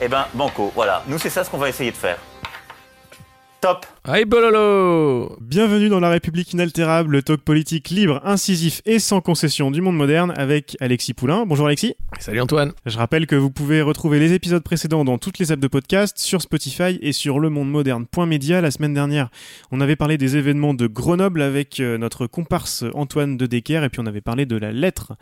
Eh ben, banco, voilà. Nous, c'est ça ce qu'on va essayer de faire. Top Aïe bololo Bienvenue dans La République inaltérable, le talk politique libre, incisif et sans concession du monde moderne avec Alexis Poulain. Bonjour Alexis. Salut Antoine Je rappelle que vous pouvez retrouver les épisodes précédents dans toutes les apps de podcast, sur Spotify et sur lemondemoderne.media. La semaine dernière, on avait parlé des événements de Grenoble avec euh, notre comparse Antoine de Decker et puis on avait parlé de la lettre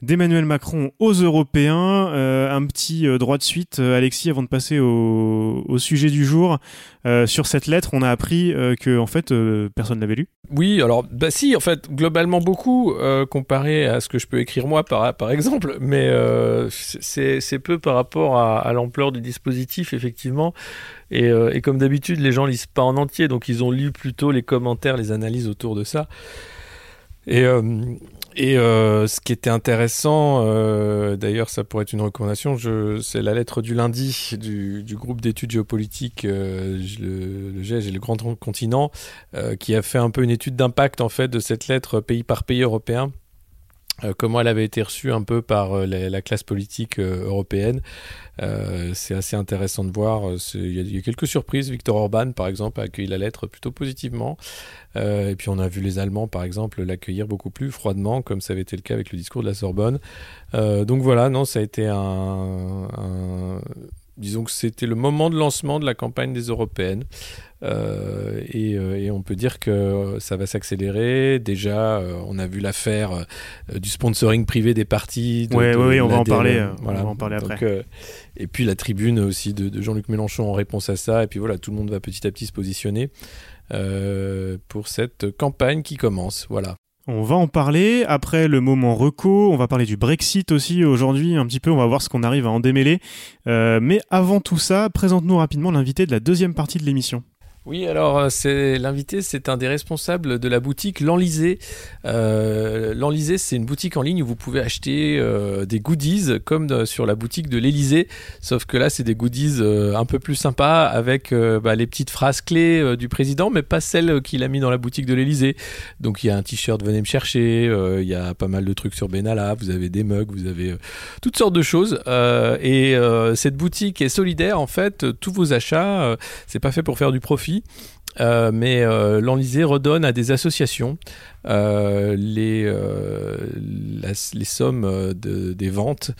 d'Emmanuel Macron aux Européens. Euh, un petit euh, droit de suite, Alexis, avant de passer au, au sujet du jour. Euh, sur cette lettre, on a appris euh, que en fait euh, personne l'avait lu? Oui, alors, bah si, en fait, globalement beaucoup, euh, comparé à ce que je peux écrire moi, par, par exemple, mais c'est peu par rapport à, à l'ampleur du dispositif, effectivement. Et, et comme d'habitude, les gens lisent pas en entier, donc ils ont lu plutôt les commentaires, les analyses autour de ça. Et, et euh, ce qui était intéressant, euh, d'ailleurs, ça pourrait être une recommandation, c'est la lettre du lundi du, du groupe d'études géopolitiques, euh, le, le GEG et le Grand Continent, euh, qui a fait un peu une étude d'impact en fait de cette lettre pays par pays européen. Euh, comment elle avait été reçue un peu par euh, la, la classe politique euh, européenne. C'est assez intéressant de voir. Il y, a- quelques surprises. Victor Orban, par exemple, a accueilli la lettre plutôt positivement. Et puis on a vu les Allemands, par exemple, l'accueillir beaucoup plus froidement, comme ça avait été le cas avec le discours de la Sorbonne. Donc voilà, non, ça a été un- disons que c'était le moment de lancement de la campagne des européennes. Euh, et, euh, et on peut dire que ça va s'accélérer. Déjà, euh, on a vu l'affaire euh, du sponsoring privé des partis. de- Ouais, de ouais, ouais, on va en parler, on va en parler après. Donc, et puis la tribune aussi de, Jean-Luc Mélenchon en réponse à ça. Et puis voilà, tout le monde va petit à petit se positionner pour cette campagne qui commence. Voilà. On va en parler après le moment reco. On va parler du Brexit aussi aujourd'hui un petit peu. On va voir ce qu'on arrive à en démêler. Mais avant tout ça, présente-nous rapidement l'invité de la deuxième partie de l'émission. Oui, alors euh, c'est l'invité, c'est un des responsables de la boutique L'Enlisé. Euh, c'est une boutique en ligne où vous pouvez acheter euh, des goodies comme de- sur la boutique de l'Elysée, sauf que là, c'est des goodies euh, un peu plus sympas avec euh, bah, les petites phrases clés euh, du président, mais pas celles qu'il a mis dans la boutique de l'Elysée. Donc il y a un t-shirt venez me chercher, euh, il y a pas mal de trucs sur Benalla, vous avez des mugs, vous avez euh, toutes sortes de choses. Euh, et euh, cette boutique est solidaire en fait. Tous vos achats, euh, c'est pas fait pour faire du profit. Euh, mais euh, redonne à des associations euh, les, euh, la- les sommes de, des ventes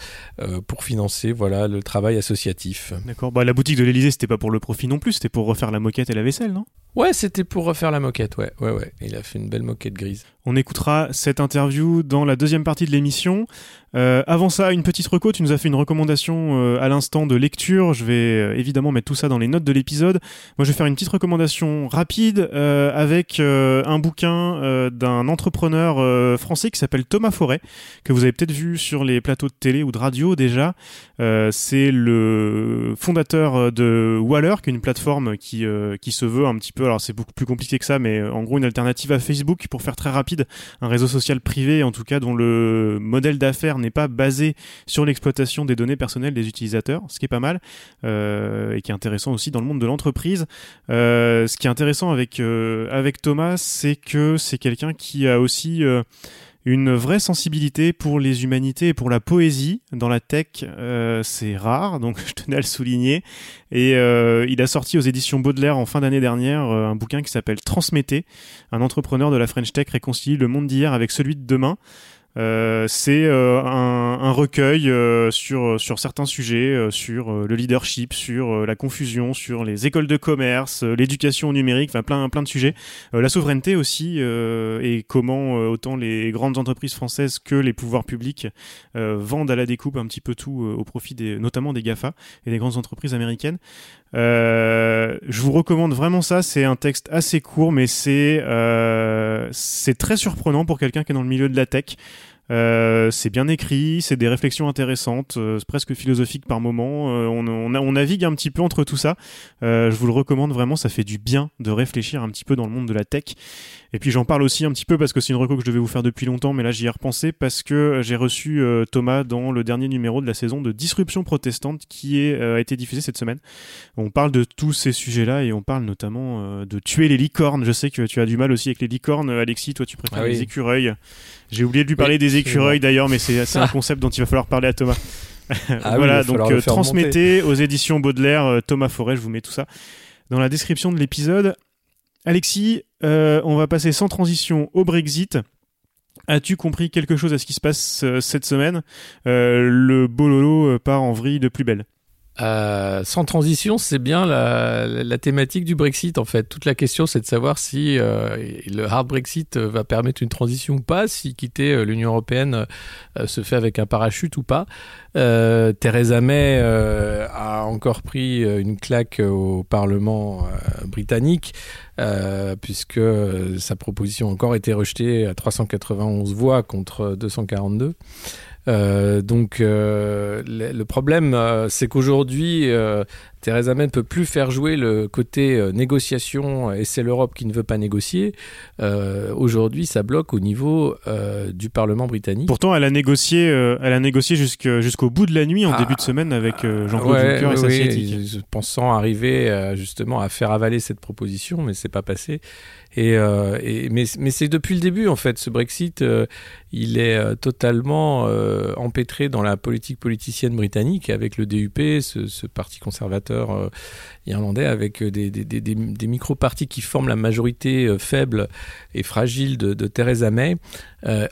pour financer voilà, le travail associatif. D'accord. Bah la boutique de l'Elysée, c'était pas pour le profit non plus, c'était pour refaire la moquette et la vaisselle, non? Ouais, c'était pour refaire la moquette, ouais, ouais, ouais. Il a fait une belle moquette grise. On écoutera cette interview dans la deuxième partie de l'émission. Euh, avant ça, une petite reco. Tu nous as fait une recommandation euh, à l'instant de lecture. Je vais euh, évidemment mettre tout ça dans les notes de l'épisode. Moi, je vais faire une petite recommandation rapide euh, avec un bouquin d'un entrepreneur français qui s'appelle Thomas Forêt, que vous avez peut-être vu sur les plateaux de télé ou de radio déjà. C'est le fondateur de Waller, qui est une plateforme qui, qui se veut un petit peu, alors c'est beaucoup plus compliqué que ça, mais en gros une alternative à Facebook pour faire très rapide un réseau social privé, en tout cas dont le modèle d'affaires n'est pas basé sur l'exploitation des données personnelles des utilisateurs, ce qui est pas mal euh, et qui est intéressant aussi dans le monde de l'entreprise. Euh, ce qui est intéressant avec euh, avec Thomas, c'est que c'est quelqu'un qui a aussi une vraie sensibilité pour les humanités et pour la poésie dans la tech. euh, c'est rare, donc je tenais à le souligner. Et euh, il a sorti aux éditions Baudelaire en fin d'année dernière euh, un bouquin qui s'appelle Transmettez, un entrepreneur de la French Tech réconcilie le monde d'hier avec celui de demain. Euh, c'est euh, un, un recueil euh, sur, sur certains sujets, euh, sur euh, le leadership, sur la confusion, sur les écoles de commerce, l'éducation numérique, enfin plein, plein de sujets. La souveraineté aussi, et comment autant les grandes entreprises françaises que les pouvoirs publics vendent à la découpe un petit peu tout au profit des, notamment des GAFA et des grandes entreprises américaines. Je vous recommande vraiment ça. C'est un texte assez court, mais c'est c'est très surprenant pour quelqu'un qui est dans le milieu de la tech. Euh, c'est bien écrit, c'est des réflexions intéressantes, euh, presque philosophique par moment. Euh, on, on, on, navigue un petit peu entre tout ça. je vous le recommande vraiment, ça fait du bien de réfléchir un petit peu dans le monde de la tech. Et puis j'en parle aussi un petit peu parce que c'est une reco que je devais vous faire depuis longtemps, mais là j'y ai repensé parce que j'ai reçu Thomas dans le dernier numéro de la saison de Disruption protestante qui est, a été diffusé cette semaine. On parle de tous ces sujets-là et on parle notamment de tuer les licornes. Je sais que tu as du mal aussi avec les licornes, Alexis. Toi, tu préfères ah les écureuils. J'ai oublié de lui parler des écureuils d'ailleurs, mais c'est un concept dont il va falloir parler à Thomas. Ah voilà, donc euh, transmettez aux éditions Baudelaire, euh, Thomas Forêt, je vous mets tout ça dans la description de l'épisode. Alexis, euh, on va passer sans transition au Brexit. As-tu compris quelque chose à ce qui se passe cette semaine? Le bololo part en vrille de plus belle. Euh, sans transition, c'est bien la, thématique du Brexit en fait. Toute la question, c'est de savoir si euh, le hard Brexit va permettre une transition ou pas, si quitter euh, l'Union européenne se fait avec un parachute ou pas. Theresa May a encore pris une claque au Parlement britannique puisque sa proposition a encore été rejetée à 391 voix contre 242. Euh, donc euh, le, problème, euh, c'est qu'aujourd'hui, Theresa May ne peut plus faire jouer le côté négociation et c'est l'Europe qui ne veut pas négocier. Aujourd'hui, ça bloque au niveau du Parlement britannique. Pourtant, elle a négocié, elle a négocié jusqu'au bout de la nuit en ah. début de semaine avec Jean-Claude Juncker et sa Pensant arriver justement à faire avaler cette proposition, mais c'est pas passé. Et, euh, et, mais, mais c'est depuis le début, en fait, ce Brexit, euh, il est euh, totalement euh, empêtré dans la politique politicienne britannique avec le DUP, ce, ce parti conservateur irlandais, avec des, des, micro-partis qui forment la majorité faible et fragile de, Theresa May.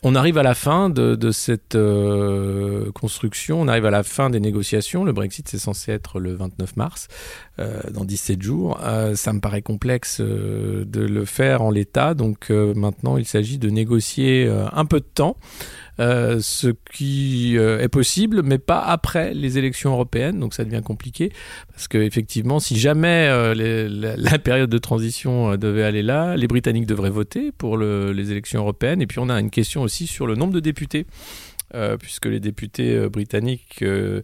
on arrive à la fin de, cette construction, on arrive à la fin des négociations. Le Brexit, c'est censé être le 29 mars, dans 17 jours. ça me paraît complexe de le faire en l'état. Donc euh, maintenant, il s'agit de négocier euh, un peu de temps. Euh, ce qui est possible, mais pas après les élections européennes, donc ça devient compliqué, parce que effectivement, si jamais la, période de transition devait aller là, les Britanniques devraient voter pour les élections européennes, et puis on a une question aussi sur le nombre de députés. Euh, puisque les députés euh, britanniques, euh,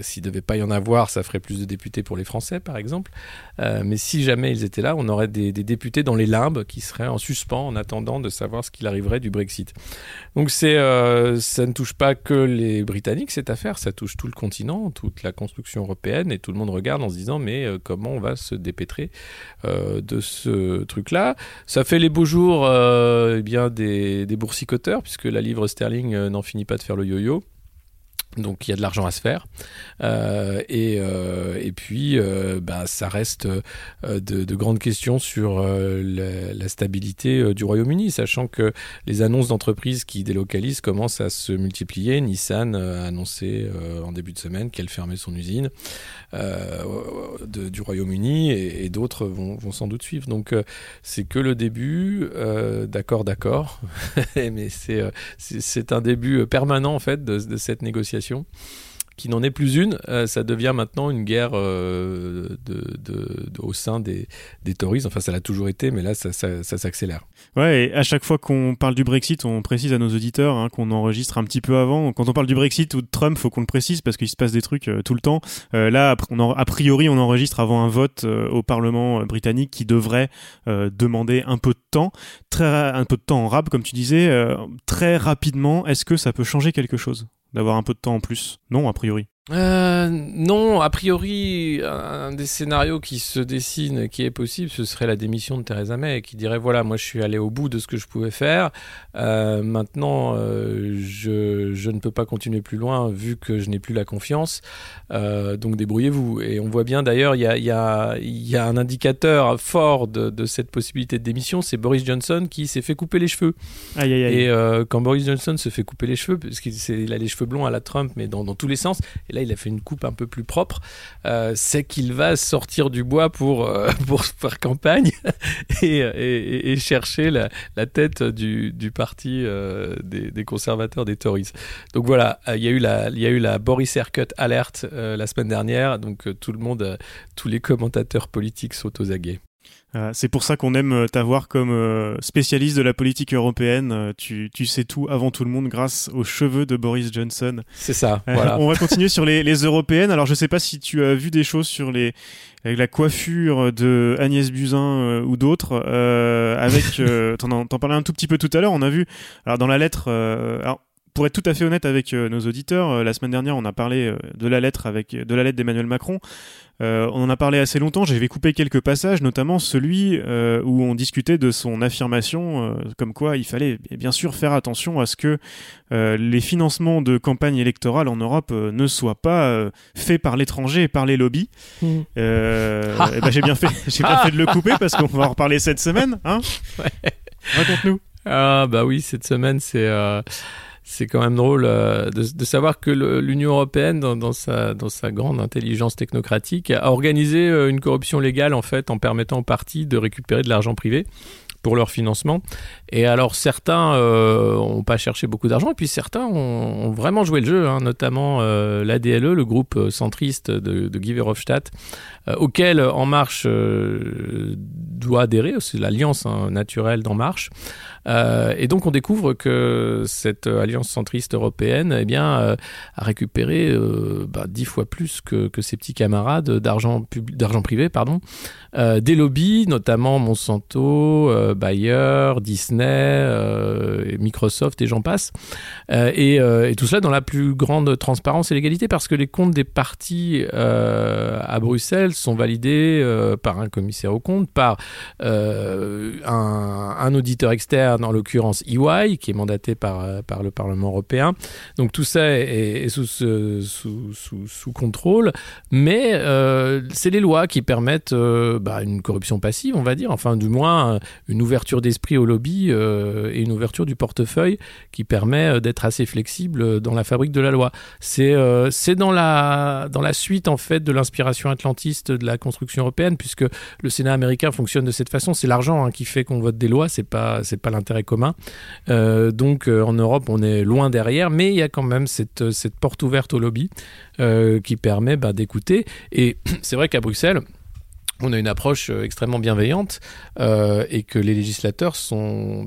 s'il ne devait pas y en avoir, ça ferait plus de députés pour les Français, par exemple. mais si jamais ils étaient là, on aurait des, députés dans les limbes qui seraient en suspens en attendant de savoir ce qu'il arriverait du Brexit. Donc c'est, ça ne touche pas que les Britanniques, cette affaire, ça touche tout le continent, toute la construction européenne, et tout le monde regarde en se disant, mais comment on va se dépêtrer de ce truc-là? Ça fait les beaux jours eh bien des, des boursicoteurs, puisque la livre sterling n'en finit pas de faire le yo-yo. Donc il y a de l'argent à se faire. Euh, et, euh, et puis, euh, bah, ça reste de, de, grandes questions sur la, stabilité du Royaume-Uni, sachant que les annonces d'entreprises qui délocalisent commencent à se multiplier. Nissan a annoncé en début de semaine qu'elle fermait son usine du Royaume-Uni et, d'autres vont, vont, sans doute suivre. Donc c'est que le début, d'accord, d'accord, mais c'est un début permanent en fait de, de cette négociation qui n'en est plus une, euh, ça devient maintenant une guerre euh, au sein des, des Tories. Enfin, ça l'a toujours été, mais là, ça, s'accélère. Ouais, et à chaque fois qu'on parle du Brexit, on précise à nos auditeurs hein, qu'on enregistre un petit peu avant. Quand on parle du Brexit ou de Trump, faut qu'on le précise parce qu'il se passe des trucs euh, tout le temps. là, on a priori, on enregistre avant un vote au Parlement britannique qui devrait demander un peu de temps, très un peu de temps en rab, comme tu disais, très rapidement. Est-ce que ça peut changer quelque chose? D'avoir un peu de temps en plus Non, a priori. Euh, non, a priori, un des scénarios qui se dessine, qui est possible, ce serait la démission de Theresa May, qui dirait voilà, moi je suis allé au bout de ce que je pouvais faire. Euh, maintenant, euh, je, je, ne peux pas continuer plus loin vu que je n'ai plus la confiance. Donc débrouillez-vous. Et on voit bien d'ailleurs, il y a, y, a, y a, un indicateur fort de, de cette possibilité de démission, c'est Boris Johnson qui s'est fait couper les cheveux. Aïe, aïe, aïe. Et quand Boris Johnson se fait couper les cheveux, parce qu'il a les cheveux blonds à la Trump, mais dans, dans tous les sens. Et il a fait une coupe un peu plus propre, euh, c'est qu'il va sortir du bois pour, euh, pour faire campagne et, chercher la, tête du, parti euh, des, conservateurs, des Tories. Donc voilà, il y a eu la, y a eu la Boris Haircut alerte la semaine dernière, donc tout le monde, tous les commentateurs politiques sont aux aguets. Euh, c'est pour ça qu'on aime euh, t'avoir comme euh, spécialiste de la politique européenne. Tu, tu, sais tout avant tout le monde grâce aux cheveux de Boris Johnson. C'est ça. Voilà. on va continuer sur les, les, européennes. Alors je sais pas si tu as vu des choses sur les la coiffure de Agnès Buzyn ou d'autres. avec, t'en, t'en parlais un tout petit peu tout à l'heure. On a vu alors dans la lettre. alors, pour être tout à fait honnête avec nos auditeurs, la semaine dernière, on a parlé de la lettre avec de la lettre d'Emmanuel Macron. Euh, on en a parlé assez longtemps, j'avais coupé quelques passages, notamment celui euh, où on discutait de son affirmation euh, comme quoi il fallait bien sûr faire attention à ce que les financements de campagne électorale en Europe ne soient pas faits par l'étranger et par les lobbies. Mmh. Eh ben, j'ai bien fait, j'ai bien fait de le couper parce qu'on va en reparler cette semaine. Hein? Raconte-nous. Ah bah oui, cette semaine c'est c'est quand même drôle euh, de, savoir que l'Union européenne, dans, sa, grande intelligence technocratique, a organisé euh, une corruption légale en fait en permettant aux partis de récupérer de l'argent privé pour leur financement. Et alors certains n'ont euh, pas cherché beaucoup d'argent, et puis certains ont, vraiment joué le jeu, hein, notamment euh, l'ADLE, le groupe centriste de, Guy Verhofstadt, auquel En Marche doit adhérer, c'est l'alliance hein, naturelle d'En Marche. et donc on découvre que cette alliance centriste européenne eh bien, a récupéré bah, dix fois plus que, que ses petits camarades d'argent privé, pardon, des lobbies, notamment Monsanto, Bayer, Disney, euh, Microsoft et j'en passe. Euh, euh, et, tout cela dans la plus grande transparence et légalité parce que les comptes des partis à Bruxelles sont validés par un commissaire au compte, par un, auditeur externe, en l'occurrence EY, qui est mandaté par, par le Parlement européen. Donc tout ça est, sous, sous, sous, contrôle, mais c'est les lois qui permettent bah, une corruption passive, on va dire, enfin du moins une ouverture d'esprit au lobby euh, et une ouverture du portefeuille qui permet euh, d'être assez flexible dans la fabrique de la loi. C'est euh, c'est dans la dans la suite en fait de l'inspiration atlantiste de la construction européenne puisque le Sénat américain fonctionne de cette façon. C'est l'argent hein, qui fait qu'on vote des lois, c'est pas c'est pas l'intérêt commun. donc en Europe on est loin derrière, mais il y a quand même cette cette porte ouverte au lobby qui permet bah, d'écouter. Et c'est vrai qu'à Bruxelles on a une approche euh, extrêmement bienveillante euh, et que les législateurs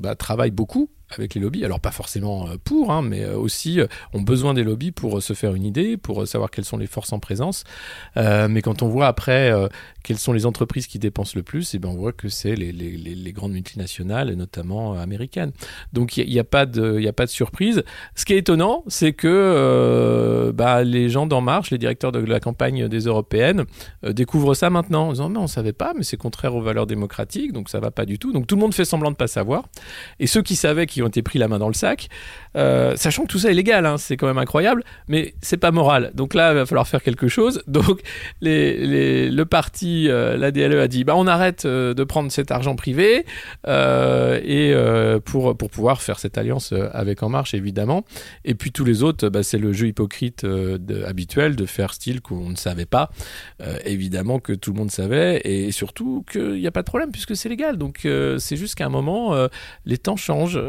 bah, travaillent beaucoup avec les lobbies, alors pas forcément euh, pour, hein, mais aussi ont besoin des lobbies pour se faire une idée, pour savoir quelles sont les forces en présence. mais quand on voit après quelles sont les entreprises qui dépensent le plus, et eh ben on voit que c'est les, grandes multinationales, et notamment américaines. Donc il n'y a, a, pas de, a pas de surprise. Ce qui est étonnant, c'est que euh, bah, les gens d'En Marche, les directeurs de la campagne des européennes, euh, découvrent ça maintenant en disant mais on savait pas, mais c'est contraire aux valeurs démocratiques, donc ça va pas du tout. Donc tout le monde fait semblant de pas savoir. Et ceux qui savaient, qui ont été pris la main dans le sac, euh, sachant que tout ça est légal, hein, c'est quand même incroyable, mais c'est pas moral. Donc là, il va falloir faire quelque chose. Donc le parti euh, la DLE a dit bah on arrête euh, de prendre cet argent privé euh, et pour pour pouvoir faire cette alliance avec En Marche évidemment. Et puis tous les autres, bah, c'est le jeu hypocrite habituel de faire style qu'on ne savait pas. évidemment que tout le monde savait et surtout qu'il n'y a pas de problème puisque c'est légal. Donc c'est juste qu'à un moment les temps changent.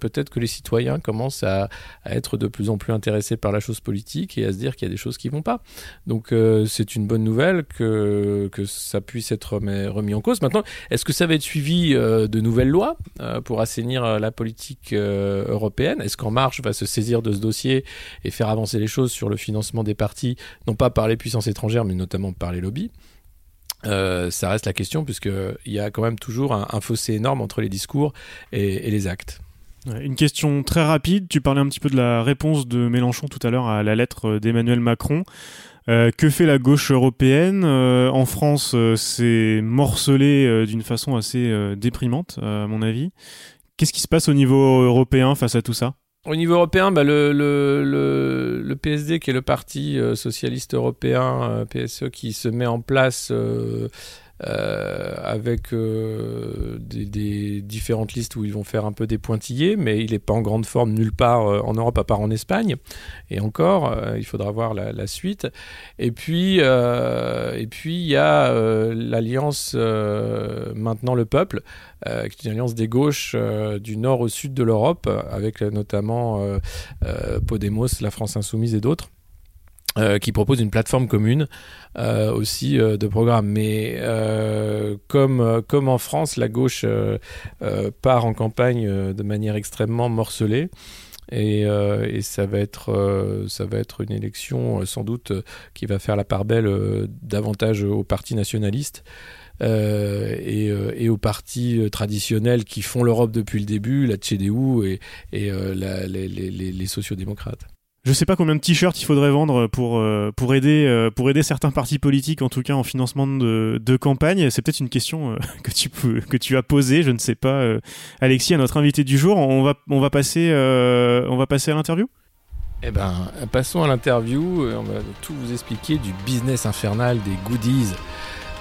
Peut-être que les citoyens commencent à, être de plus en plus intéressés par la chose politique et à se dire qu'il y a des choses qui vont pas. Donc c'est une bonne nouvelle que, ça puisse être remis, en cause. Maintenant, est-ce que ça va être suivi euh, de nouvelles lois euh, pour assainir euh, la politique européenne? Est-ce qu'En Marche va se saisir de ce dossier et faire avancer les choses sur le financement des partis, non pas par les puissances étrangères, mais notamment par les lobbies? Ça reste la question puisqu'il y a quand même toujours un, fossé énorme entre les discours et les actes. Une question très rapide. Tu parlais un petit peu de la réponse de Mélenchon tout à l'heure à la lettre d'Emmanuel Macron. Euh, que fait la gauche européenne? Euh, En France, euh, c'est morcelé d'une façon assez déprimante, à mon avis. Qu'est-ce qui se passe au niveau européen face à tout ça? Au niveau européen, bah, le, PSD, qui est le parti socialiste européen, PSE, qui se met en place euh, avec euh, des, différentes listes où ils vont faire un peu des pointillés, mais il n'est pas en grande forme nulle part euh, en Europe, à part en Espagne. Et encore, il faudra voir la, suite. Et puis, et puis il y a l'alliance Maintenant le Peuple, qui est une alliance des gauches du nord au sud de l'Europe, avec notamment Podemos, la France Insoumise et d'autres. Euh, qui propose une plateforme commune euh, aussi euh, de programmes. Mais euh, comme, euh, comme en France, la gauche euh, part en campagne de manière extrêmement morcelée. Et, et ça va être ça va être une élection sans doute qui va faire la part belle davantage aux partis nationalistes euh, et, euh, et aux partis traditionnels qui font l'Europe depuis le début, la CDU et, et euh, les, les, les sociodémocrates. Je sais pas combien de t-shirts il faudrait vendre pour euh, pour aider euh, pour aider certains partis politiques en tout cas en financement de, de campagne. C'est peut-être une question euh, que tu peux que tu as posée, je ne sais pas. Alexis, à notre invité du jour, on va on va passer on va passer à l'interview? Eh ben, passons à l'interview. On va tout vous expliquer du business infernal des goodies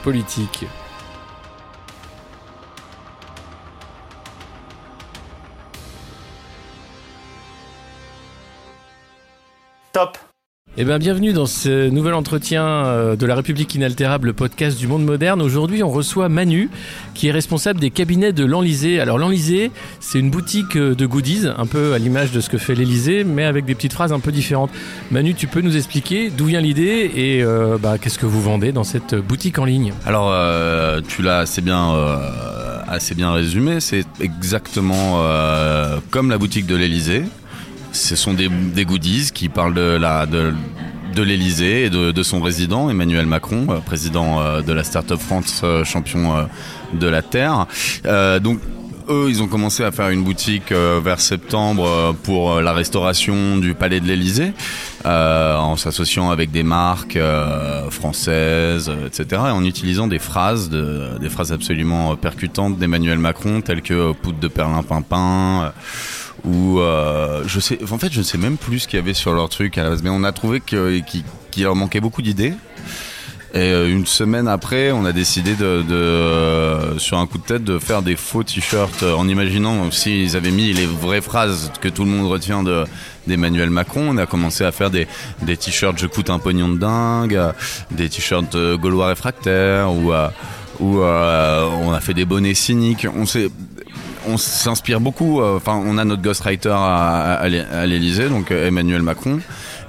politiques. Top. Eh bien, bienvenue dans ce nouvel entretien euh, de la République inaltérable, le podcast du monde moderne. Aujourd'hui, on reçoit Manu, qui est responsable des cabinets de l'Enlisée. Alors, l'Enlisée, c'est une boutique euh, de goodies, un peu à l'image de ce que fait l'Elysée, mais avec des petites phrases un peu différentes. Manu, tu peux nous expliquer d'où vient l'idée et euh, bah, qu'est-ce que vous vendez dans cette boutique en ligne? Alors, euh, tu l'as assez bien, euh, assez bien résumé. C'est exactement euh, comme la boutique de l'Elysée. Ce sont des, goodies qui parlent de la de, l'Elysée et de, son résident Emmanuel Macron, euh, président euh, de la Startup France, euh, champion de la Terre. Donc eux, ils ont commencé à faire une boutique vers septembre pour la restauration du Palais de l'Élysée, euh, en s'associant avec des marques françaises, etc., et en utilisant des phrases, de, des phrases absolument percutantes d'Emmanuel Macron, telles que poudre de perlimpinpin. Ou euh, je sais, en fait, je ne sais même plus ce qu'il y avait sur leur truc à la base, mais on a trouvé qu'il leur manquait beaucoup d'idées. Et euh, une semaine après, on a décidé de, euh, sur un coup de tête, de faire des faux t-shirts euh, en imaginant s'ils avaient mis les vraies phrases que tout le monde retient de d'Emmanuel Macron. On a commencé à faire des, des t-shirts je coûte un pognon de dingue, des t-shirts gaulois réfractaires ou euh, euh, on a fait des bonnets cyniques. On s'est on s'inspire beaucoup. euh, on a notre ghostwriter à, l'Élysée, donc euh, Emmanuel Macron,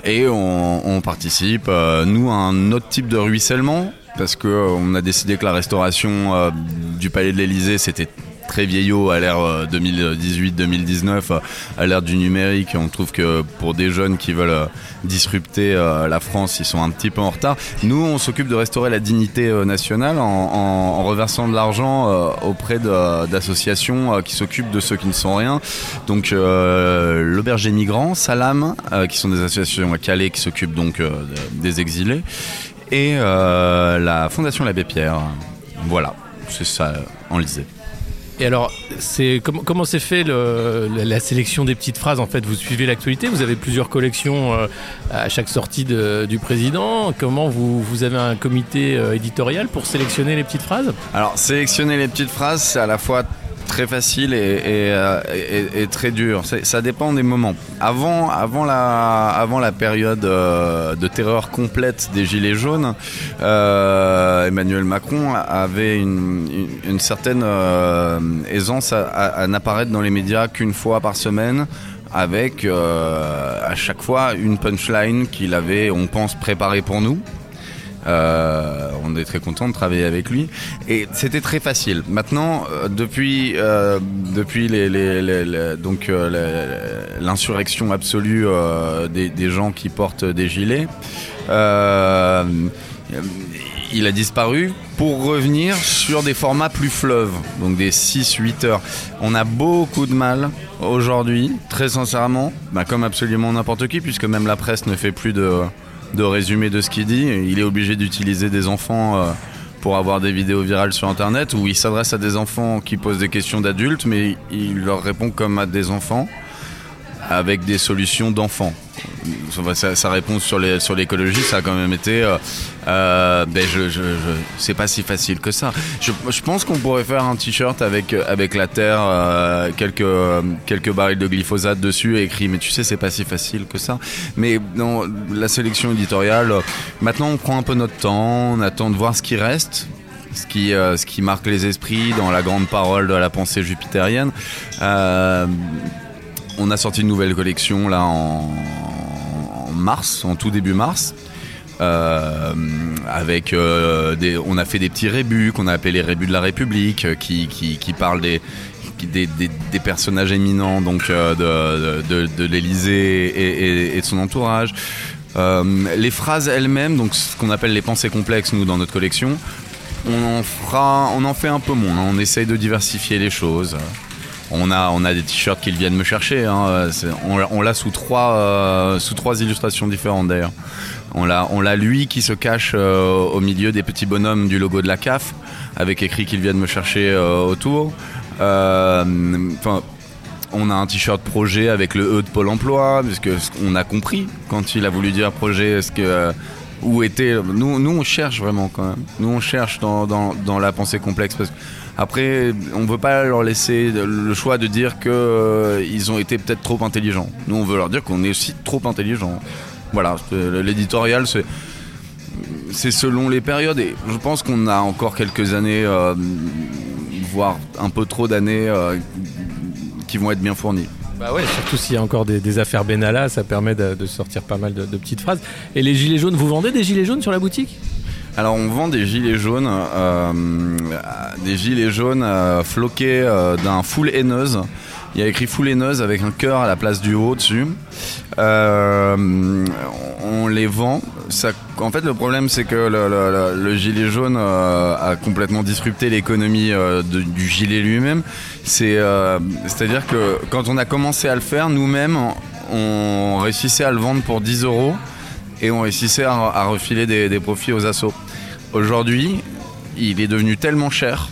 et on, on participe euh, nous à un autre type de ruissellement parce que euh, on a décidé que la restauration du Palais de l'Élysée c'était très vieillot à l'ère euh, 2018-2019, euh, à l'ère du numérique. On trouve que pour des jeunes qui veulent euh, disrupter euh, la France, ils sont un petit peu en retard. Nous, on s'occupe de restaurer la dignité euh, nationale en, reversant de l'argent euh, auprès d'associations euh, qui s'occupent de ceux qui ne sont rien. Donc euh, l'auberge des migrants, Salam, euh, qui sont des associations à Calais qui s'occupent donc euh, de- des exilés, et euh, la Fondation l'Abbé Pierre. Voilà, c'est ça euh, en lisée. Et alors, comment s'est fait la, sélection des petites phrases En fait, vous suivez l'actualité, vous avez plusieurs collections euh, à chaque sortie du président. Comment vous, vous avez un comité euh, éditorial pour sélectionner les petites phrases? Alors, sélectionner les petites phrases, c'est à la fois très facile et, euh, très dur. Ça dépend des moments. Avant, avant, la, avant la période euh, de terreur complète des Gilets jaunes, euh, Emmanuel Macron avait une, certaine aisance à, n'apparaître dans les médias qu'une fois par semaine avec à chaque fois une punchline qu'il avait, on pense, préparée pour nous. Euh, on est très content de travailler avec lui et c'était très facile. Maintenant, euh, depuis euh, depuis les, donc l'insurrection absolue des, des gens qui portent des gilets, il a disparu pour revenir sur des formats plus fleuves, donc des 6-8 heures. On a beaucoup de mal aujourd'hui, très sincèrement, bah, comme absolument n'importe qui, puisque même la presse ne fait plus de, de résumé de ce qu'il dit. Il est obligé d'utiliser des enfants euh, pour avoir des vidéos virales sur Internet, où il s'adresse à des enfants qui posent des questions d'adultes, mais il leur répond comme à des enfants, avec des solutions d'enfants. Sa, réponse sur l'écologie, ça a quand même été, euh, euh, ben c'est pas si facile que ça. Je, pense qu'on pourrait faire un t-shirt avec avec la terre, euh, quelques barils de glyphosate dessus et écrit. Mais tu sais, c'est pas si facile que ça. Mais dans la sélection éditoriale, euh, maintenant on prend un peu notre temps, on attend de voir ce qui reste. Ce qui, euh, marque les esprits dans la grande parole de la pensée jupitérienne. Euh, on a sorti une nouvelle collection là en, mars, en tout début mars. Euh, euh, on a fait des petits rébus qu'on a appelés les rébus de la République, euh, qui, parlent des, personnages éminents de, de, de l'Élysée et, de son entourage. Les phrases elles-mêmes, donc ce qu'on appelle les pensées complexes nous dans notre collection, on en fera, on en fait un peu moins. hein. On essaye de diversifier les choses. On a, on a des t-shirts qui viennent me chercher. hein. On, l'a- on sous trois, euh, sous trois illustrations différentes d'ailleurs. On l'a, on l'a lui qui se cache euh, au milieu des petits bonhommes du logo de la CAF, avec écrit qu'ils viennent me chercher euh, autour. Enfin, on a un t-shirt projet avec le E de Pôle Emploi, puisque qu'on a compris quand il a voulu dire projet, ce que où était. Nous, nous, on cherche vraiment quand même. Nous, on cherche dans, dans, dans la pensée complexe. Parce que après, on veut pas leur laisser le choix de dire que euh, ont été peut-être trop intelligents. Nous, on veut leur dire qu'on est aussi trop intelligents. Voilà, l'éditorial, c'est selon les périodes et je pense qu'on a encore quelques années, euh, voire un peu trop d'années euh, qui vont être bien fournies. Bah ouais, surtout s'il y a encore des, affaires Benalla, ça permet de, sortir pas mal de petites phrases. Et les gilets jaunes, vous vendez des gilets jaunes sur la boutique? Alors on vend des gilets jaunes, euh, des gilets jaunes euh, floqués euh, d'un full haineuse. Il y a écrit full haineuse avec un cœur à la place du haut dessus. Euh, on les vend. En fait, le problème c'est que le, le- le- le gilet jaune a complètement disrupté l'économie du gilet lui-même. C'est, c'est-à-dire que quand on a commencé à le faire, nous-mêmes, on réussissait à le vendre pour 10 euros et on réussissait à, refiler des, profits aux assos. Aujourd'hui, il est devenu tellement cher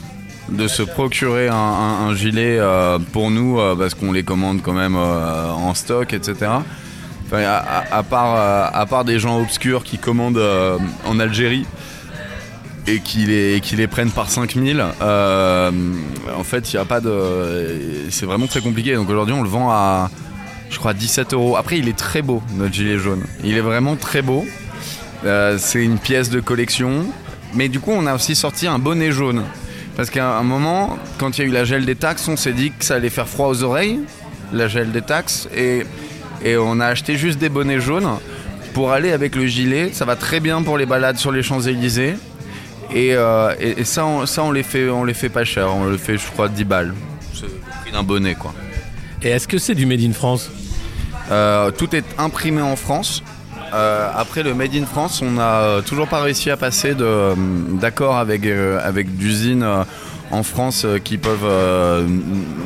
de se procurer un, gilet euh, pour nous euh, parce qu'on les commande quand même euh, en stock, etc. À, part, des gens obscurs qui commandent en Algérie et qui les, qui les prennent par 5000, euh, en fait, il n'y a pas de. C'est vraiment très compliqué. Donc aujourd'hui, on le vend à, je crois, 17 euros. Après, il est très beau, notre gilet jaune. Il est vraiment très beau. Euh, c'est une pièce de collection. Mais du coup, on a aussi sorti un bonnet jaune. Parce qu'à un moment, quand il y a eu la gel des taxes, on s'est dit que ça allait faire froid aux oreilles, la gel des taxes. Et, on a acheté juste des bonnets jaunes pour aller avec le gilet. Ça va très bien pour les balades sur les Champs-Élysées. Et, euh, ça on, les fait, on les fait pas cher. On le fait, je crois, 10 balles. C'est le prix d'un bonnet, quoi. Et est-ce que c'est du Made in France Euh, tout est imprimé en France. Euh, après le Made in France, on n'a toujours pas réussi à passer euh, d'accord avec, d'usines en France qui peuvent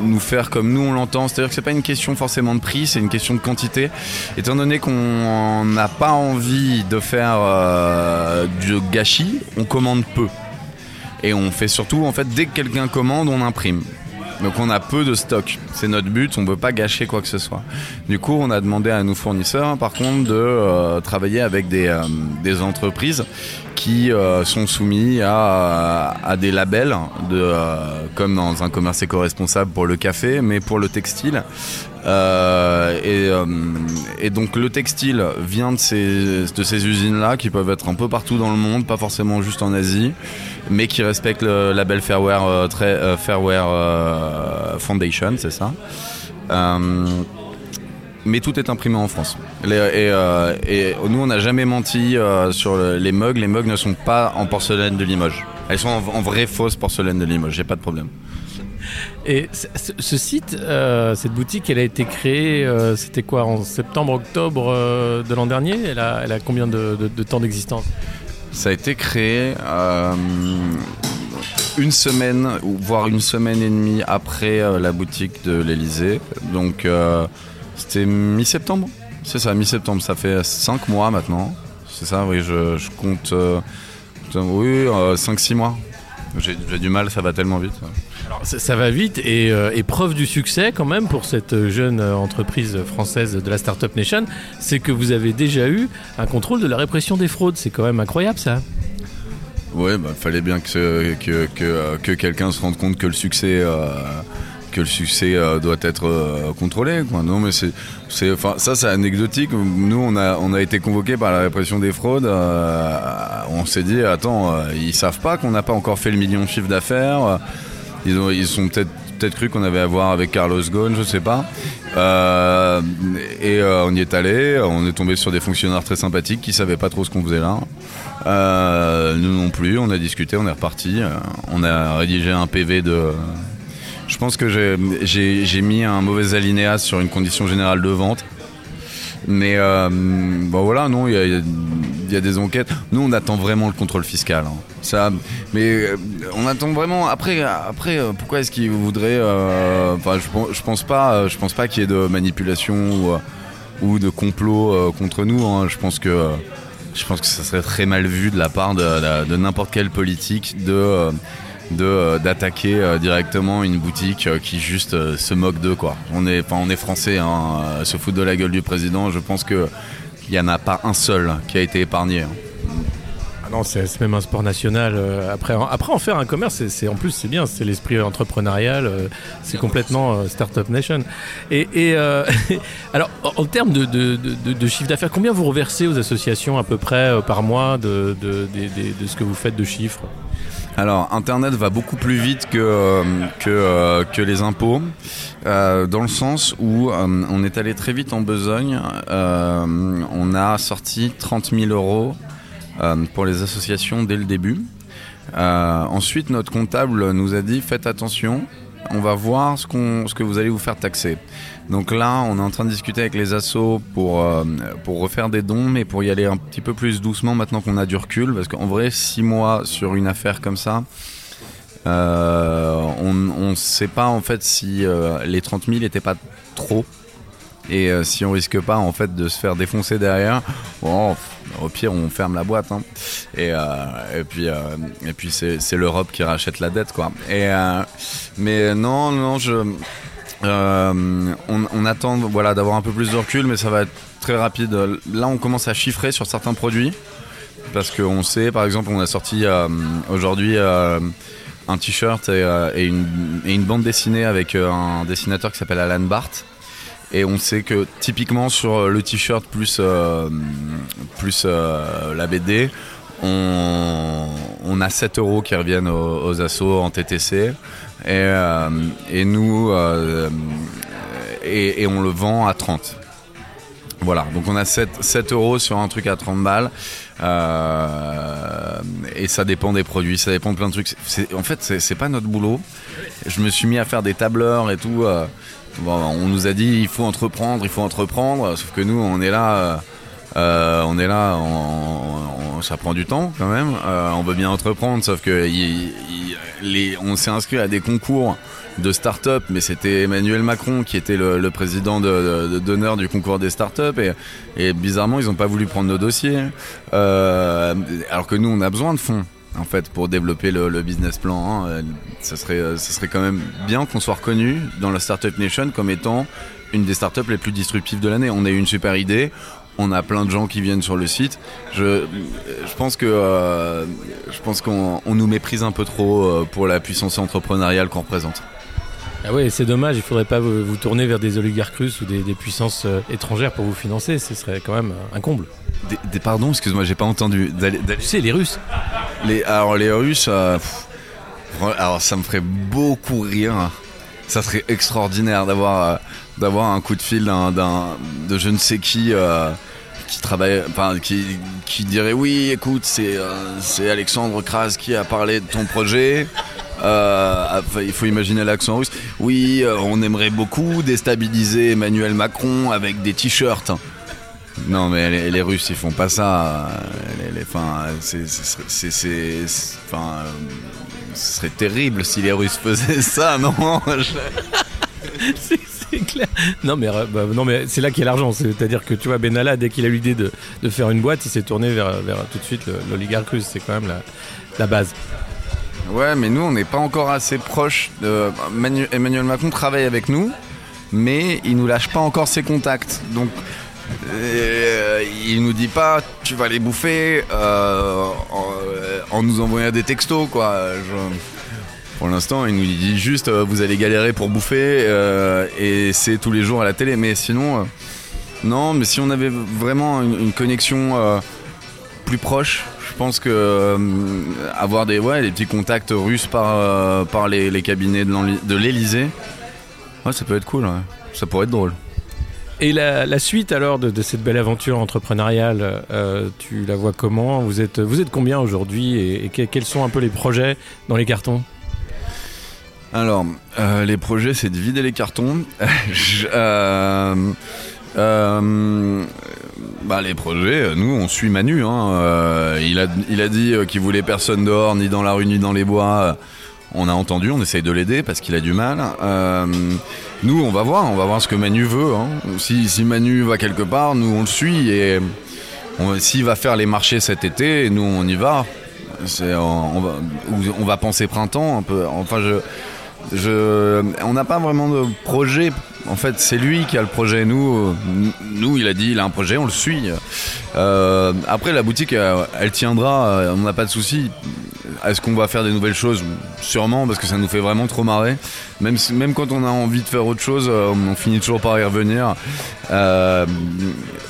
nous faire comme nous on l'entend. C'est-à-dire que c'est pas une question forcément de prix, c'est une question de quantité. Étant donné qu'on n'a pas envie de faire du gâchis, on commande peu. Et on fait surtout, en fait, dès que quelqu'un commande, on imprime. Donc on a peu de stock. C'est notre but, on ne veut pas gâcher quoi que ce soit. Du coup, on a demandé à nos fournisseurs, par contre, de euh, travailler avec des, euh, entreprises qui euh, sont soumis à, des labels, comme dans un commerce éco-responsable pour le café, mais pour le textile. Euh, et, euh, et donc le textile vient de ces, usines-là qui peuvent être un peu partout dans le monde, pas forcément juste en Asie, mais qui respectent le label Fairware, euh, très, Foundation, c'est ça. Mais tout est imprimé en France. Et, nous, on n'a jamais menti sur le- les mugs. Les mugs ne sont pas en porcelaine de Limoges. Elles sont en vraie fausse porcelaine de Limoges. J'ai pas de problème. Et ce, site, euh, cette boutique, elle a été créée, euh, c'était quoi, en septembre, octobre euh, de l'an dernier? Elle a, elle a combien de, temps d'existence? Ça a été créé une semaine, voire une semaine et demie après la boutique de l'Elysée. Donc c'était mi-septembre. C'est ça, mi-septembre. Ça fait 5 mois maintenant. C'est ça, oui, je, compte. oui, 5-6 mois. J'ai du mal, ça va tellement vite. Alors, ça, va vite et, euh, et preuve du succès quand même pour cette jeune euh, entreprise française de la Startup Nation, c'est que vous avez déjà eu un contrôle de la répression des fraudes. C'est quand même incroyable ça. Ouais, bah, fallait bien que, que, euh, que quelqu'un se rende compte que le succès, que le succès doit être contrôlé. Non, mais ça, c'est anecdotique. Nous, on a, on a été convoqués par la répression des fraudes. on s'est dit, attends, ils savent pas qu'on n'a pas encore fait le million de chiffre d'affaires. Ils, ont, ils sont peut-être cru qu'on avait à voir avec Carlos Ghosn, je sais pas. Euh, et euh, on y est allé, on est tombé sur des fonctionnaires très sympathiques qui savaient pas trop ce qu'on faisait là. Euh, nous non plus, on a discuté, on est reparti. On a rédigé un PV de. Je pense que j'ai mis un mauvais alinéa sur une condition générale de vente. Mais euh, bon voilà, non, il y a, des enquêtes. Nous, on attend vraiment le contrôle fiscal. hein. Ça, mais euh, on attend vraiment. Après, après, euh, pourquoi est-ce qu'ils voudraient euh, Enfin, je, je pense pas, pas qu'il y ait de manipulation ou, de complot contre nous. hein. Je pense que, je pense que ça serait très mal vu de la part de, de- n'importe quel politique de euh, d'attaquer euh, directement une boutique euh, qui juste se moque d'eux quoi. On est on est français hein, se foutre de la gueule du président, je pense que il y en a pas un seul qui a été épargné. hein. Ah non, c'est même un sport national. après, en- après en faire un commerce, c'est- en plus c'est bien, c'est l'esprit entrepreneurial, c'est complètement startup nation. Et, alors, en, termes de, de, chiffre d'affaires, combien vous reversez aux associations à peu près par mois de, de ce que vous faites de chiffres? Alors, Internet va beaucoup plus vite que, euh, euh, les impôts, euh, dans le sens où on est allé très vite en besogne. On a sorti 30 000 euros pour les associations dès le début. Ensuite, notre comptable nous a dit faites attention, on va voir ce que vous allez vous faire taxer. Donc là, on est en train de discuter avec les assos pour, euh, pour refaire des dons, mais pour y aller un petit peu plus doucement maintenant qu'on a du recul, parce qu'en vrai, six mois sur une affaire comme ça, euh, on ne sait pas en fait si euh, les 30 000 n'étaient pas trop. Et euh, si on risque pas en fait de se faire défoncer derrière, au pire on ferme la boîte. hein. Et, et puis, puis c'est l'Europe qui rachète la dette quoi. Et, mais non, non, je, euh, on, attend d'avoir un peu plus de recul, mais ça va être très rapide. Là, on commence à chiffrer sur certains produits. Parce qu'on sait, par exemple, on a sorti euh, aujourd'hui euh, un t-shirt et, une, bande dessinée avec un dessinateur qui s'appelle Alan Barth. Et on sait que typiquement sur le t-shirt plus, plus la BD, on, on a 7 euros qui reviennent aux, aux assos en TTC. Et, euh, et nous, euh, et, et on le vend à 30. Voilà, donc on a 7, 7 euros sur un truc à 30 balles. Euh, et ça dépend des produits, ça dépend de plein de trucs. En fait, c'est pas notre boulot. Je me suis mis à faire des tableurs et tout. euh, on nous a dit il faut entreprendre, il faut entreprendre. Sauf que nous, on est là. euh, euh, on est là, ça prend du temps quand même. Euh, on veut bien entreprendre, sauf que on s'est inscrit à des concours de start-up, mais c'était Emmanuel Macron qui était le, le président de- de- d'honneur du concours des start-up, et, bizarrement, ils n'ont pas voulu prendre nos dossiers. Euh, alors que nous, on a besoin de fonds. En fait, pour développer le, business plan, hein. Ça serait, serait quand même bien qu'on soit reconnu dans la Startup Nation comme étant une des startups les plus disruptives de l'année. On a eu une super idée, on a plein de gens qui viennent sur le site. Je, je pense que euh, je pense qu'on on nous méprise un peu trop euh, pour la puissance entrepreneuriale qu'on représente. Ah ouais, c'est dommage, il faudrait pas vous, tourner vers des oligarques russes ou des, des puissances euh, étrangères pour vous financer, ce serait quand même un comble. Des, des- pardon, excuse-moi, j'ai pas entendu. D'aller- d'aller- Tu sais, les Russes, Les, alors les Russes, euh, pff, alors ça me ferait beaucoup rire. Ça serait extraordinaire d'avoir d'avoir un coup de fil d'un, de je ne sais qui euh, qui travaille, enfin qui, qui dirait oui, écoute, c'est euh, c'est Alexandre Kras qui a parlé de ton projet. Euh, enfin, il faut imaginer l'accent russe. Oui, on aimerait beaucoup déstabiliser Emmanuel Macron avec des t-shirts. Non, mais les, les Russes, ils font pas ça. Les, les- enfin, c'est, c'est, c'est, c'est- c'est- enfin, euh, ce serait terrible si les Russes faisaient ça, non? Je- euh, bah, non, mais c'est là qu'il y a l'argent, c'est-à-dire que tu vois, Benalla, dès qu'il a eu l'idée de, faire une boîte, il s'est tourné vers, vers tout de suite l'oligarque russe, c'est quand même la, la base. Ouais, mais nous, on n'est pas encore assez proche. De... Manu- Emmanuel Macron travaille avec nous, mais il nous lâche pas encore ses contacts. Donc, euh, il nous dit pas, tu vas les bouffer euh, en, nous envoyant des textos, quoi. Pour l'instant, il nous dit juste, euh, vous allez galérer pour bouffer, euh, et c'est tous les jours à la télé. Mais sinon, euh, non, mais si on avait vraiment une, connexion. plus proche. Je pense que avoir des, ouais, petits contacts russes par, par les, les cabinets de l'Elysée, ça peut être cool. Ça pourrait être drôle. Et la, suite alors de, cette belle aventure entrepreneuriale, tu la vois comment? Vous êtes, vous êtes combien aujourd'hui et, et que- quels sont un peu les projets dans les cartons? Alors, euh, les projets, c'est de vider les cartons. Euh, euh, bah, les projets, nous, on suit Manu. Hein. Il, a, il a dit qu'il voulait personne dehors, ni dans la rue, ni dans les bois. On a entendu, on essaye de l'aider parce qu'il a du mal. Nous, on va voir, on va voir ce que Manu veut. hein. Si, si Manu va quelque part, nous, on le suit. Et s'il va faire les marchés cet été, nous, on y va. On, va, on va penser printemps un peu. Enfin, je, on n'a pas vraiment de projet. En fait, c'est lui qui a le projet. Nous, nous, il a dit, il a un projet, on le suit. Euh, après, la boutique, elle tiendra. euh, On n'a pas de souci. Est-ce qu'on va faire des nouvelles choses? Sûrement, parce que ça nous fait vraiment trop marrer. Même, même quand on a envie de faire autre chose, euh, on finit toujours par y revenir.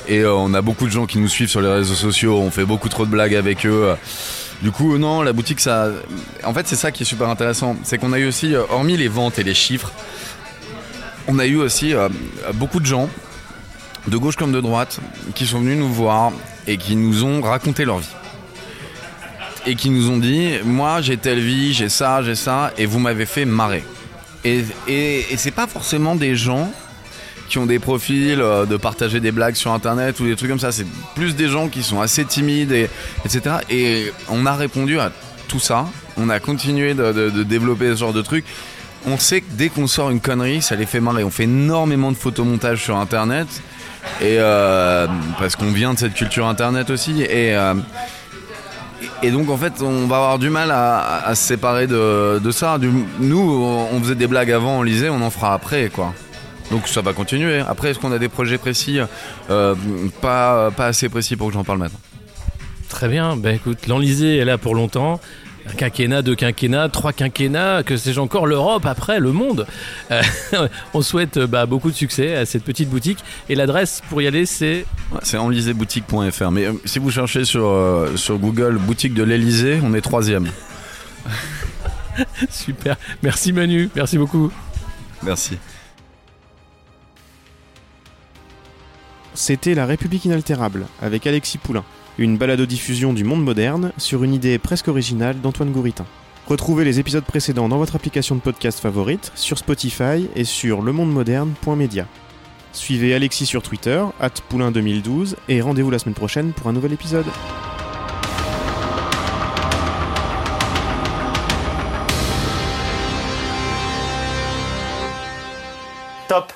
Et on a beaucoup de gens qui nous suivent sur les réseaux sociaux. On fait beaucoup trop de blagues avec eux. Du coup, non, la boutique, ça. En fait, c'est ça qui est super intéressant. C'est qu'on a eu aussi, euh, hormis les ventes et les chiffres, on a eu aussi euh, beaucoup de gens, de gauche comme de droite, qui sont venus nous voir et qui nous ont raconté leur vie. Et qui nous ont dit Moi, j'ai telle vie, j'ai ça, j'ai ça, et vous m'avez fait marrer. Et, et, et c'est pas forcément des gens qui ont des profils euh, de partager des blagues sur internet ou des trucs comme ça. C'est plus des gens qui sont assez timides, et, etc. Et on a répondu à tout ça. On a continué de, développer ce genre de trucs. On sait que dès qu'on sort une connerie, ça les fait marrer. On fait énormément de photomontage sur internet. Et euh, parce qu'on vient de cette culture internet aussi. Et, euh, et donc en fait, on va avoir du mal à, se séparer de, ça. Nous, on faisait des blagues avant, on lisait, on en fera après, quoi. Donc ça va continuer. Après, est-ce qu'on a des projets précis Euh, pas, pas assez précis pour que j'en parle maintenant? Très bien, ben écoute, l'Enlisée est là pour longtemps. Un quinquennat, deux quinquennats, trois quinquennats, que sais-je encore, l'Europe, après, le monde. Euh, on souhaite euh, bah, beaucoup de succès à cette petite boutique. Et l'adresse pour y aller, c'est Ouais, C'est enliséboutique.fr. Mais euh, si vous cherchez sur, euh, sur Google boutique de l'Elysée, on est troisième. super. Merci Manu, merci beaucoup. Merci. c'était La République inaltérable, avec Alexis Poulain, une balado-diffusion du monde moderne sur une idée presque originale d'Antoine Gouritin. Retrouvez les épisodes précédents dans votre application de podcast favorite, sur Spotify et sur lemondemoderne.media. Suivez Alexis sur Twitter, at Poulain2012, et rendez-vous la semaine prochaine pour un nouvel épisode. Top